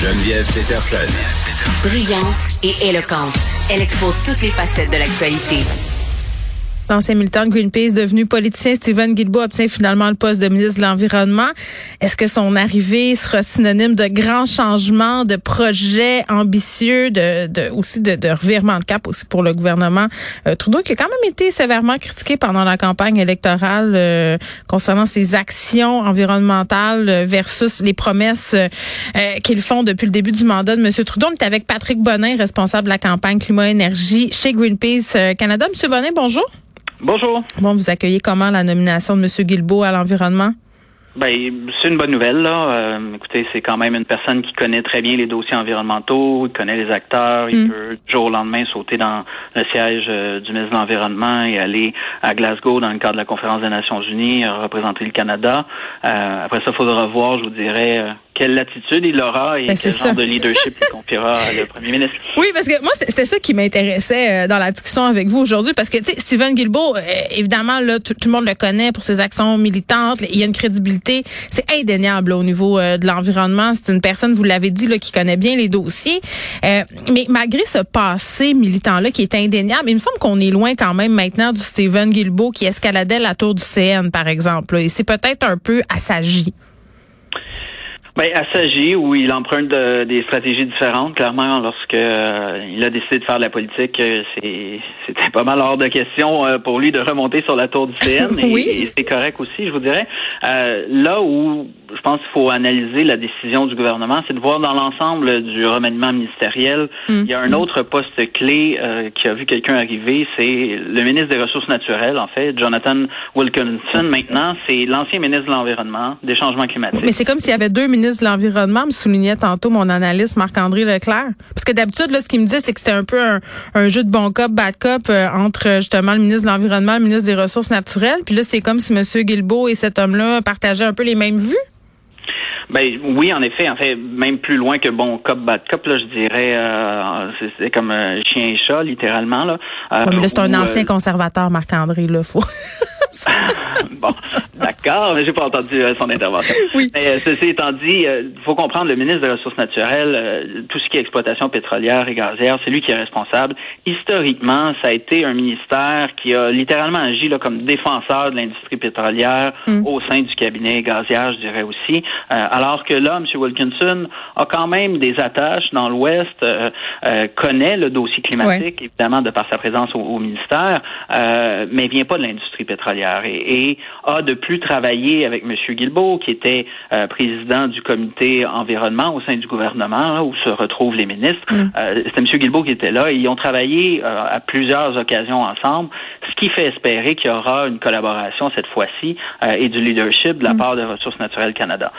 Geneviève Peterson. Brillante et éloquente, elle expose toutes les facettes de l'actualité. L'ancien militant de Greenpeace devenu politicien, Stephen Guilbeault obtient finalement le poste de ministre de l'Environnement. Est-ce que son arrivée sera synonyme de grands changements, de projets ambitieux, de, de aussi de, de, revirement de cap aussi pour le gouvernement euh, Trudeau, qui a quand même été sévèrement critiqué pendant la campagne électorale euh, concernant ses actions environnementales euh, versus les promesses qu'ils font depuis le début du mandat de M. Trudeau? On est avec Patrick Bonin, responsable de la campagne climat-énergie chez Greenpeace Canada. Monsieur Bonin, bonjour. Bonjour. Bon, vous accueillez comment la nomination de M. Guilbeault à l'environnement? Ben, c'est une bonne nouvelle, là. Euh, écoutez, c'est quand même une personne qui connaît très bien les dossiers environnementaux, il connaît les acteurs, il mm. peut du jour au lendemain sauter dans le siège euh, du ministre de l'Environnement et aller à Glasgow dans le cadre de la conférence des Nations Unies, représenter le Canada. Euh, après ça, il faudra voir, je vous dirais, quelle latitude il aura et ben, quel genre de leadership il confiera le premier ministre. Oui, parce que moi, c'était ça qui m'intéressait euh, dans la discussion avec vous aujourd'hui, parce que, tu sais, Stephen Guilbeault, euh, évidemment, là, tout, le monde le connaît pour ses actions militantes, il y a une crédibilité, c'est indéniable au niveau euh, de l'environnement. C'est une personne, vous l'avez dit, là, qui connaît bien les dossiers. mais malgré ce passé militant-là qui est indéniable, il me semble qu'on est loin quand même maintenant du Stephen Guilbeault qui escaladait la tour du CN, par exemple. et c'est peut-être un peu assagi. Ben, assagi, où il emprunte des stratégies différentes, clairement, lorsque euh, il a décidé de faire de la politique, euh, c'est, c'était pas mal hors de question euh, pour lui de remonter sur la tour du CN. oui. Et, c'est correct aussi, je vous dirais. là où je pense qu'il faut analyser la décision du gouvernement, c'est de voir dans l'ensemble du remaniement ministériel. Mm. Il y a un autre poste clé qui a vu quelqu'un arriver, c'est le ministre des Ressources naturelles, en fait, Jonathan Wilkinson. Maintenant, c'est l'ancien ministre de l'Environnement, des changements climatiques. Mais c'est comme s'il y avait deux ministres ministre de l'Environnement me soulignait tantôt mon analyste Marc-André Leclerc. Parce que d'habitude, là, ce qu'il me disait, c'est que c'était un peu un, jeu de bon cop, bad cop euh, entre justement le ministre de l'Environnement et le ministre des Ressources naturelles. Puis là, c'est comme si M. Guilbeault et cet homme-là partageaient un peu les mêmes vues. Ben oui, en effet, en fait, même plus loin que bon cop bad cop, là, je dirais, euh, c'est comme un chien et chat, littéralement là. mais là, c'est un ancien conservateur, Marc André, là, faut. bon, d'accord, mais j'ai pas entendu euh, son intervention. Oui. Mais euh, ceci étant dit, il euh, faut comprendre le ministre des Ressources naturelles, tout ce qui est exploitation pétrolière et gazière, c'est lui qui est responsable. Historiquement, ça a été un ministère qui a littéralement agi là, comme défenseur de l'industrie pétrolière mm. au sein du cabinet gazière, je dirais aussi. alors que là, M. Wilkinson a quand même des attaches dans l'Ouest, connaît le dossier climatique, évidemment, de par sa présence au, au ministère, mais vient pas de l'industrie pétrolière et, a de plus travaillé avec M. Guilbeault, qui était euh, président du comité environnement au sein du gouvernement, où se retrouvent les ministres. Mm. Euh, C'était M. Guilbeault qui était là et ils ont travaillé euh, à plusieurs occasions ensemble, ce qui fait espérer qu'il y aura une collaboration cette fois-ci et du leadership de la mm. part de Ressources naturelles Canada.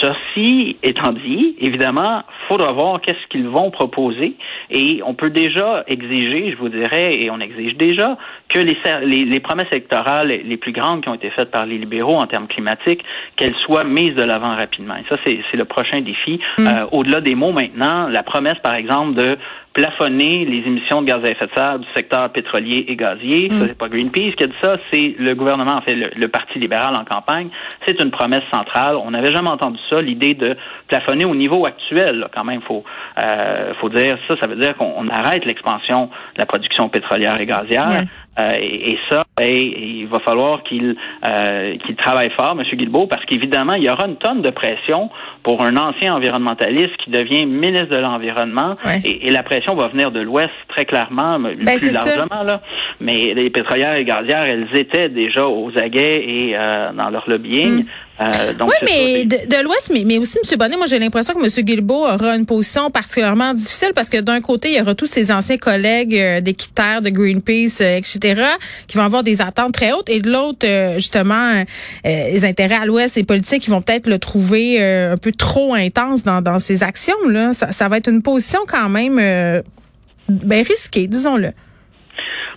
ceci étant dit, évidemment, faudra voir qu'est-ce qu'ils vont proposer et on peut déjà exiger, je vous dirais, et on exige déjà que les, les, les promesses électorales les plus grandes qui ont été faites par les libéraux en termes climatiques, qu'elles soient mises de l'avant rapidement. Et ça, c'est le prochain défi. Mm. Euh, au-delà des mots maintenant, la promesse, par exemple, de plafonner les émissions de gaz à effet de serre du secteur pétrolier et gazier. Ça, mm. c'est pas Greenpeace qui a dit ça, c'est le gouvernement, en fait, le, Parti libéral en campagne. C'est une promesse centrale. On n'avait jamais entendu ça, l'idée de plafonner au niveau actuel. Quand même, faut euh, faut dire ça. Ça veut dire qu'on arrête l'expansion de la production pétrolière et gazière. Euh, et, ça, il va falloir qu'il euh, qu'il travaille fort, M. Guilbeault, parce qu'évidemment, il y aura une tonne de pression pour un ancien environnementaliste qui devient ministre de l'Environnement. Et, la pression va venir de l'Ouest très clairement, ben, plus largement. Là. Mais les pétrolières et gazières, elles étaient déjà aux aguets et euh, dans leur lobbying. Mm. Euh, oui, mais de, l'Ouest, mais, mais aussi, M. Bonnet, moi j'ai l'impression que M. Guilbeault aura une position particulièrement difficile parce que d'un côté, il y aura tous ses anciens collègues euh, d'Équiterre, de Greenpeace, euh, etc., qui vont avoir des attentes très hautes, et de l'autre, justement, les intérêts à l'Ouest, les politiques, qui vont peut-être le trouver un peu trop intense dans, dans ses actions. Là. Ça, ça va être une position quand même ben, risquée, disons-le.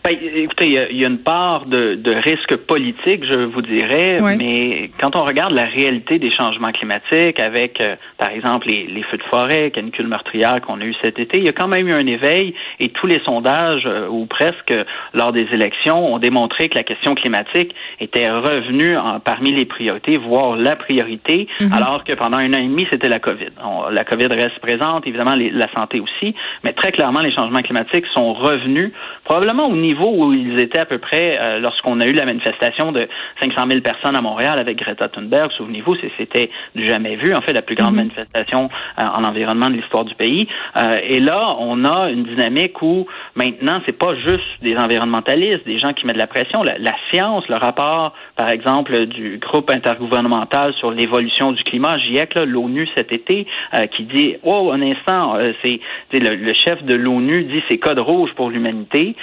Ben, écoutez, il y, a une part de, de, risque politique, je vous dirais, mais quand on regarde la réalité des changements climatiques avec, euh, par exemple, les, les, feux de forêt, canicules meurtrières qu'on a eu cet été, il y a quand même eu un éveil et tous les sondages, euh, ou presque, lors des élections, ont démontré que la question climatique était revenue en, parmi les priorités, voire la priorité, mhm. alors que pendant un an et demi, c'était la COVID. la COVID reste présente, évidemment, la santé aussi, mais très clairement, les changements climatiques sont revenus, probablement au niveau où ils étaient à peu près euh, lorsqu'on a eu la manifestation de 500 000 personnes à Montréal avec Greta Thunberg. Souvenez-vous, c'était du jamais vu, en fait, la plus grande mhm. manifestation euh, en environnement de l'histoire du pays. Euh, et là, on a une dynamique où maintenant, c'est pas juste des environnementalistes, des gens qui mettent de la pression. La, science, le rapport, par exemple, du groupe intergouvernemental sur l'évolution du climat, GIEC, l'ONU cet été, qui dit, oh, un instant, c'est le, le, chef de l'ONU dit c'est code rouge pour l'humanité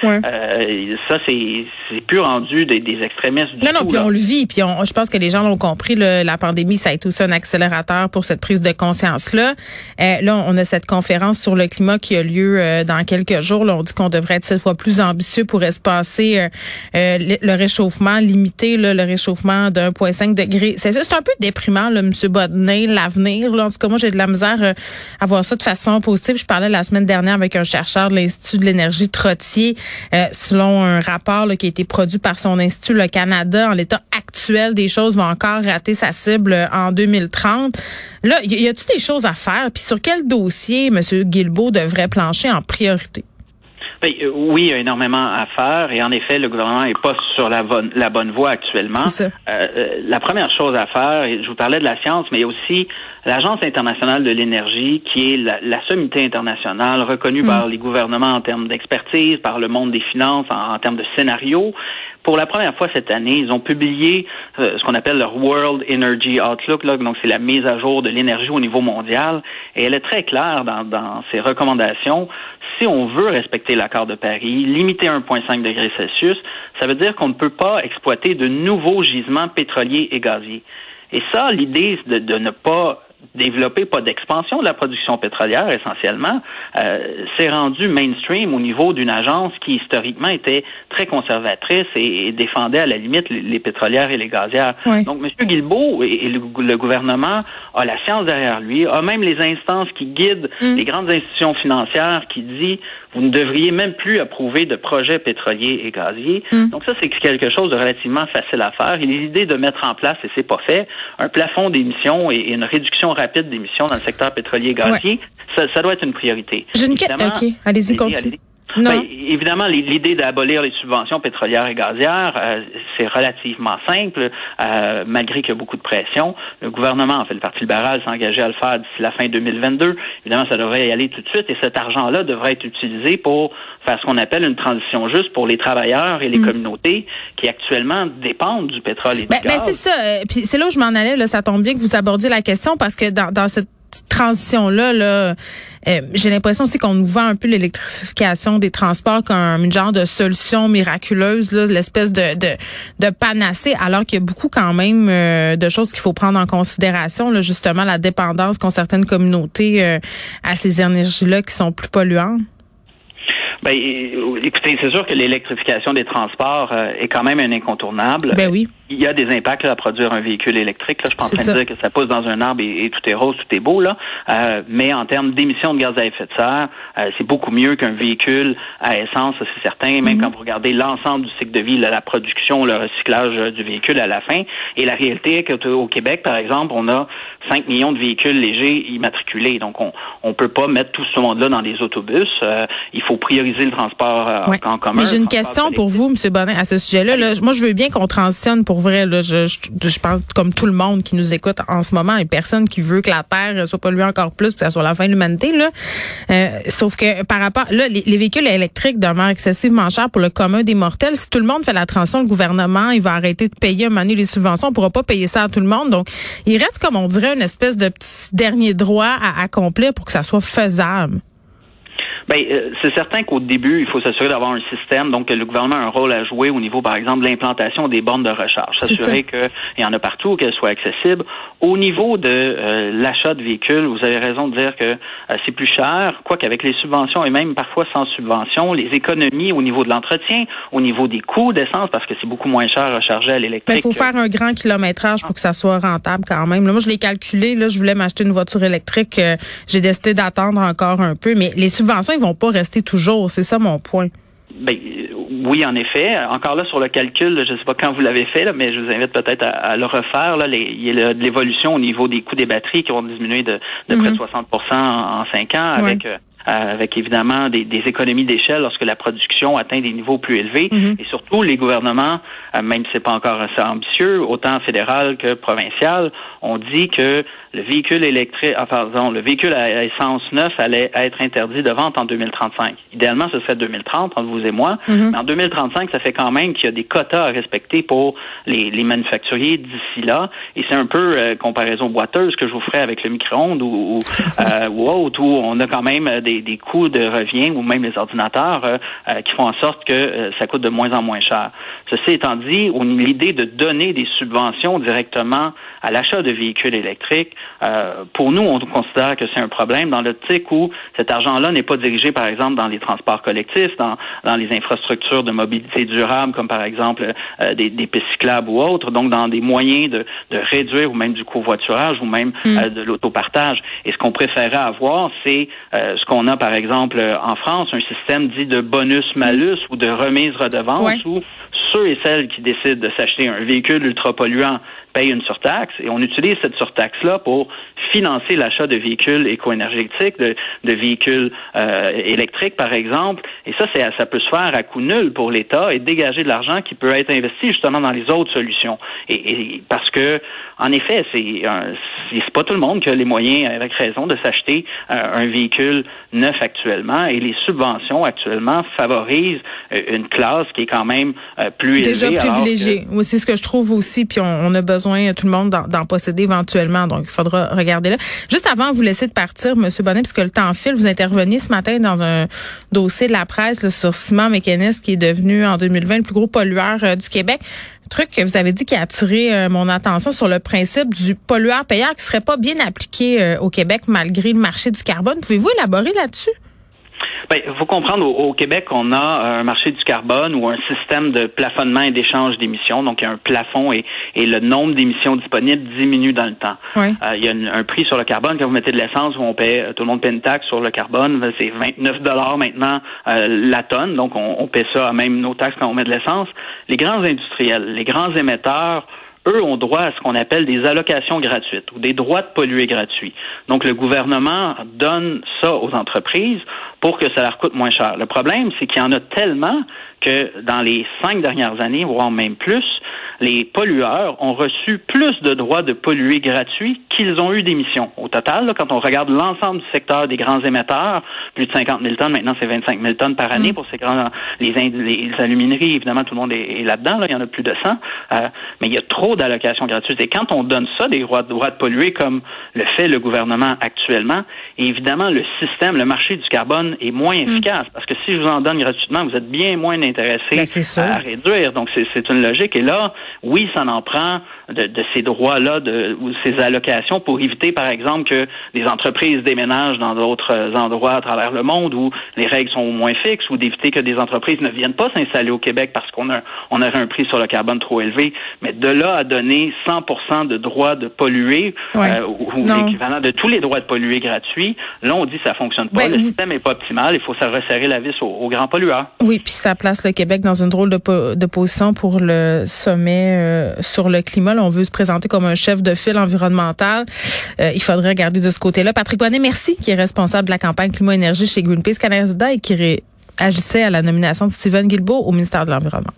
ça, c'est plus rendu des, des extrémistes du Non, non, puis on le vit, puis je pense que les gens l'ont compris, la pandémie, ça a été aussi un accélérateur pour cette prise de conscience-là. Euh, là, on a cette conférence sur le climat qui a lieu euh, dans quelques jours. Là, on dit qu'on devrait être cette fois plus ambitieux pour espacer euh, le, réchauffement, limiter le réchauffement de 1,5 degré. C'est un peu déprimant, là, M. Bodney, l'avenir. En tout cas, moi, j'ai de la misère à voir ça de façon positive. Je parlais la semaine dernière avec un chercheur de l'Institut de l'énergie Trottier selon un rapport qui a été produit par son institut, le Canada, en l'état actuel des choses, va encore rater sa cible euh, en 2030. Là, y a-t-il des choses à faire? Puis sur quel dossier M. Guilbeault devrait plancher en priorité? Ben, euh, oui, il y a énormément à faire et en effet, le gouvernement n'est pas sur la bonne, la bonne voie actuellement. Euh, euh, la première chose à faire, et je vous parlais de la science, mais aussi l'Agence internationale de l'énergie, qui est la, la, sommité internationale reconnue par les gouvernements en termes d'expertise, par le monde des finances en, termes de scénario. Pour la première fois cette année, ils ont publié ce qu'on appelle leur World Energy Outlook, là, donc c'est la mise à jour de l'énergie au niveau mondial, et elle est très claire dans, dans ses recommandations si on veut respecter l'accord de Paris, limiter 1,5 degré Celsius, ça veut dire qu'on ne peut pas exploiter de nouveaux gisements pétroliers et gaziers. Et ça, l'idée de, de ne pas développer, pas d'expansion de la production pétrolière essentiellement, euh, s'est rendu mainstream au niveau d'une agence qui historiquement était très conservatrice et, défendait à la limite les, pétrolières et les gazières. Donc M. Guilbeault et, le, gouvernement a la science derrière lui, a même les instances qui guident mm. les grandes institutions financières qui dit vous ne devriez même plus approuver de projets pétroliers et gaziers. Mm. Donc ça, c'est quelque chose de relativement facile à faire. Et l'idée de mettre en place, et c'est pas fait, un plafond d'émissions et, une réduction rapide d'émissions dans le secteur pétrolier et gazier, ça, doit être une priorité. J'ai une question. OK, allez-y, Ben, évidemment, l'idée d'abolir les subventions pétrolières et gazières, euh, c'est relativement simple, euh, malgré qu'il y a beaucoup de pression. Le gouvernement, en fait, le Parti libéral s'est engagé à le faire d'ici la fin 2022. Évidemment, ça devrait y aller tout de suite et cet argent-là devrait être utilisé pour faire ce qu'on appelle une transition juste pour les travailleurs et les mm. communautés qui actuellement dépendent du pétrole et du ben, ben, gaz. c'est ça. Euh, puis c'est là où je m'en allais. Là, ça tombe bien que vous abordiez la question parce que dans, dans cette transition-là, là, euh, j'ai l'impression aussi qu'on nous vend un peu l'électrification des transports comme une genre de solution miraculeuse, l'espèce de, de, de panacée, alors qu'il y a beaucoup quand même euh, de choses qu'il faut prendre en considération, là, justement la dépendance qu'ont certaines communautés euh, à ces énergies-là qui sont plus polluantes. Ben, écoutez, c'est sûr que l'électrification des transports est quand même un incontournable. Ben oui il y a des impacts à produire un véhicule électrique. Là. Je pense pas dire que ça pousse dans un arbre et, tout est rose, tout est beau. là. Euh, mais en termes d'émissions de gaz à effet de serre, euh, c'est beaucoup mieux qu'un véhicule à essence, c'est certain. Même mhm. quand vous regardez l'ensemble du cycle de vie, la production, le recyclage du véhicule à la fin. Et la réalité est qu'au Québec, par exemple, on a 5 millions de véhicules légers immatriculés. Donc, on ne peut pas mettre tout ce monde-là dans des autobus. Euh, il faut prioriser le transport en commun. Mais j'ai une question pour vous, M. Bonnet, à ce sujet-là. Là. Moi, je veux bien qu'on transitionne pour vrai. Là, je, pense comme tout le monde qui nous écoute en ce moment, et personne qui veut que la Terre soit polluée encore plus, que ça soit la fin de l'humanité. Là. Euh, sauf que par rapport, là, les, véhicules électriques demeurent excessivement chers pour le commun des mortels. Si tout le monde fait la transition, le gouvernement, il va arrêter de payer un moment les subventions. On pourra pas payer ça à tout le monde. Donc, il reste, comme on dirait, une espèce de petit dernier droit à accomplir pour que ça soit faisable. Ben, euh, c'est certain qu'au début, il faut s'assurer d'avoir un système, donc le gouvernement a un rôle à jouer au niveau, par exemple, de l'implantation des bornes de recharge, s'assurer qu'il y en a partout, qu'elles soient accessibles. Au niveau de euh, l'achat de véhicules, vous avez raison de dire que euh, c'est plus cher, quoi qu'avec les subventions et même parfois sans subvention, les économies au niveau de l'entretien, au niveau des coûts d'essence, parce que c'est beaucoup moins cher à recharger à l'électrique. Il faut faire un grand kilométrage pour que ça soit rentable quand même. moi, je l'ai calculé, là, je voulais m'acheter une voiture électrique, j'ai décidé d'attendre encore un peu, mais les subventions ils vont pas rester toujours. C'est ça mon point. Ben, oui, en effet. Encore là, sur le calcul, je ne sais pas quand vous l'avez fait, mais je vous invite peut-être à, le refaire. Là, il y a de l'évolution au niveau des coûts des batteries qui ont diminué de, près de 60 mm-hmm. en, cinq ans, avec euh, avec évidemment des, économies d'échelle lorsque la production atteint des niveaux plus élevés. Mm-hmm. Et surtout, les gouvernements, euh, même si c'est pas encore assez ambitieux, autant fédéral que provincial, ont dit que le véhicule électrique, ah, pardon, le véhicule à essence neuf allait être interdit de vente en 2035. Idéalement, ce serait 2030 entre vous et moi. Mm-hmm. Mais en 2035, ça fait quand même qu'il y a des quotas à respecter pour les, manufacturiers d'ici là. Et c'est un peu euh, comparaison boiteuse que je vous ferai avec le micro-ondes ou, ou, euh, ou autre, où on a quand même des des, coûts de revient ou même les ordinateurs euh, euh, qui font en sorte que euh, ça coûte de moins en moins cher. Ceci étant dit, l'idée de donner des subventions directement à l'achat de véhicules électriques, pour nous, on considère que c'est un problème dans l'optique où cet argent-là n'est pas dirigé, par exemple, dans les transports collectifs, dans, dans les infrastructures de mobilité durable, comme par exemple des, des pistes cyclables ou autres, donc dans des moyens de, de réduire ou même du covoiturage ou même mm. de l'autopartage. Et ce qu'on préférerait avoir, c'est ce qu'on a, par exemple, en France, un système dit de bonus-malus ou de remise-redevance où ceux et celles qui décident de s'acheter un véhicule ultra polluant payent une surtaxe et on utilise cette surtaxe-là pour financer l'achat de véhicules éco-énergétiques, de, véhicules euh, électriques, par exemple. Et ça, ça peut se faire à coût nul pour l'État et dégager de l'argent qui peut être investi justement dans les autres solutions. Et, parce que, en effet, c'est c'est pas tout le monde qui a les moyens, avec raison, de s'acheter euh, un véhicule neuf actuellement. Et les subventions actuellement favorisent euh, une classe qui est quand même plus élevée. Déjà privilégiée. Oui, c'est ce que je trouve aussi. Puis on, a besoin, tout le monde, d'en posséder éventuellement. Donc, il faudra regarder Juste avant de vous laisser de partir, M. Bonnet, puisque le temps file, vous interveniez ce matin dans un dossier de la presse sur Ciment Mécaniste, qui est devenu en 2020 le plus gros pollueur euh, du Québec. Truc que vous avez dit qui a attiré euh, mon attention sur le principe du pollueur-payeur qui serait pas bien appliqué euh, au Québec malgré le marché du carbone. Pouvez-vous élaborer là-dessus? Il ben, faut comprendre, au, Québec, on a un marché du carbone ou un système de plafonnement et d'échange d'émissions. Donc, il y a un plafond et, le nombre d'émissions disponibles diminue dans le temps. Euh, il y a un, prix sur le carbone. Quand vous mettez de l'essence, où on paie, tout le monde paie une taxe sur le carbone, ben, c'est 29 dollars maintenant euh, la tonne. Donc, on, on paie ça à même nos taxes quand on met de l'essence. Les grands industriels, les grands émetteurs, eux ont droit à ce qu'on appelle des allocations gratuites ou des droits de polluer gratuits. Donc le gouvernement donne ça aux entreprises pour que ça leur coûte moins cher. Le problème, c'est qu'il y en a tellement que dans les cinq dernières années, voire même plus, les pollueurs ont reçu plus de droits de polluer gratuits qu'ils ont eu d'émissions. Au total, quand on regarde l'ensemble du secteur des grands émetteurs, plus de 50 000 tonnes, maintenant c'est 25 000 tonnes par année mm. pour ces grands, les, les alumineries, évidemment tout le monde est, là-dedans, là, il y en a plus de 100, euh, mais il y a trop d'allocations gratuites. Et quand on donne ça, des droits, droits de polluer, comme le fait le gouvernement actuellement, évidemment le système, le marché du carbone est moins mm. efficace, parce que si je vous en donne gratuitement, vous êtes bien moins intéressé ben, à réduire. Donc c'est une logique. Et là, oui, ça en prend de, ces droits-là, de, ou ces allocations pour éviter, par exemple, que des entreprises déménagent dans d'autres endroits à travers le monde où les règles sont moins fixes, ou d'éviter que des entreprises ne viennent pas s'installer au Québec parce qu'on a, on aurait un prix sur le carbone trop élevé. Mais de là à donner 100% de droits de polluer, euh, ou l'équivalent de tous les droits de polluer gratuits, là, on dit que ça fonctionne pas. le système est pas optimal. Il faut se resserrer la vis aux, grands pollueurs. Oui, puis ça place le Québec dans une drôle de, de position pour le sommet euh, sur le climat on veut se présenter comme un chef de file environnemental. Euh, il faudrait regarder de ce côté-là. Patrick Bonnet, merci, qui est responsable de la campagne climat-énergie chez Greenpeace Canada et qui agissait à la nomination de Stephen Guilbeault au ministère de l'Environnement.